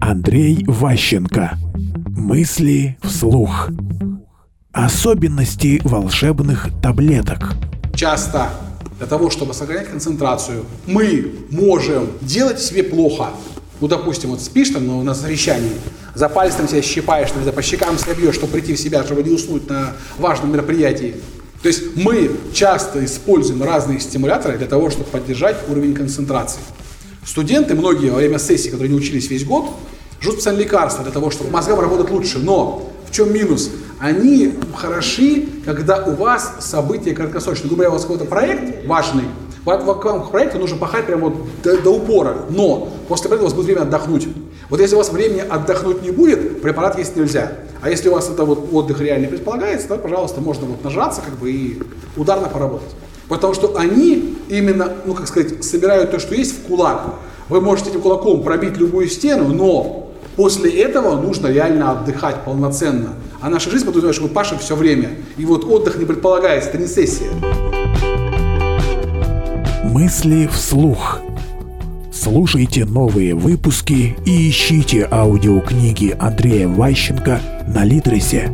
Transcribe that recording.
Андрей Ващенко. Мысли вслух. Особенности волшебных таблеток. Часто для того, чтобы сохранять концентрацию, мы можем делать себе плохо. Ну, допустим, вот спишь там ну, на совещании, за палец там себя щипаешь, там, по щекам себя бьешь, чтобы прийти в себя, чтобы не уснуть на важном мероприятии. То есть мы часто используем разные стимуляторы для того, чтобы поддержать уровень концентрации. Студенты, многие во время сессии, которые не учились весь год, ждут специальные лекарства для того, чтобы мозгам работать лучше. Но в чем минус? Они хороши, когда у вас события краткосрочные. Говоря, у вас какой-то проект важный, вам проекту нужно пахать прямо вот до, до упора, но после этого у вас будет время отдохнуть. Вот если у вас времени отдохнуть не будет, препарат есть нельзя. А если у вас это вот отдых реально предполагается, то, пожалуйста, можно вот нажаться как бы и ударно поработать. Потому что они именно, ну как сказать, собирают то, что есть в кулак. Вы можете этим кулаком пробить любую стену, но после этого нужно реально отдыхать полноценно. А наша жизнь подразумевает, что мы пашем все время. И вот отдых не предполагается, это не сессия. Мысли вслух. Слушайте новые выпуски и ищите аудиокниги Андрея Ващенко на Литресе.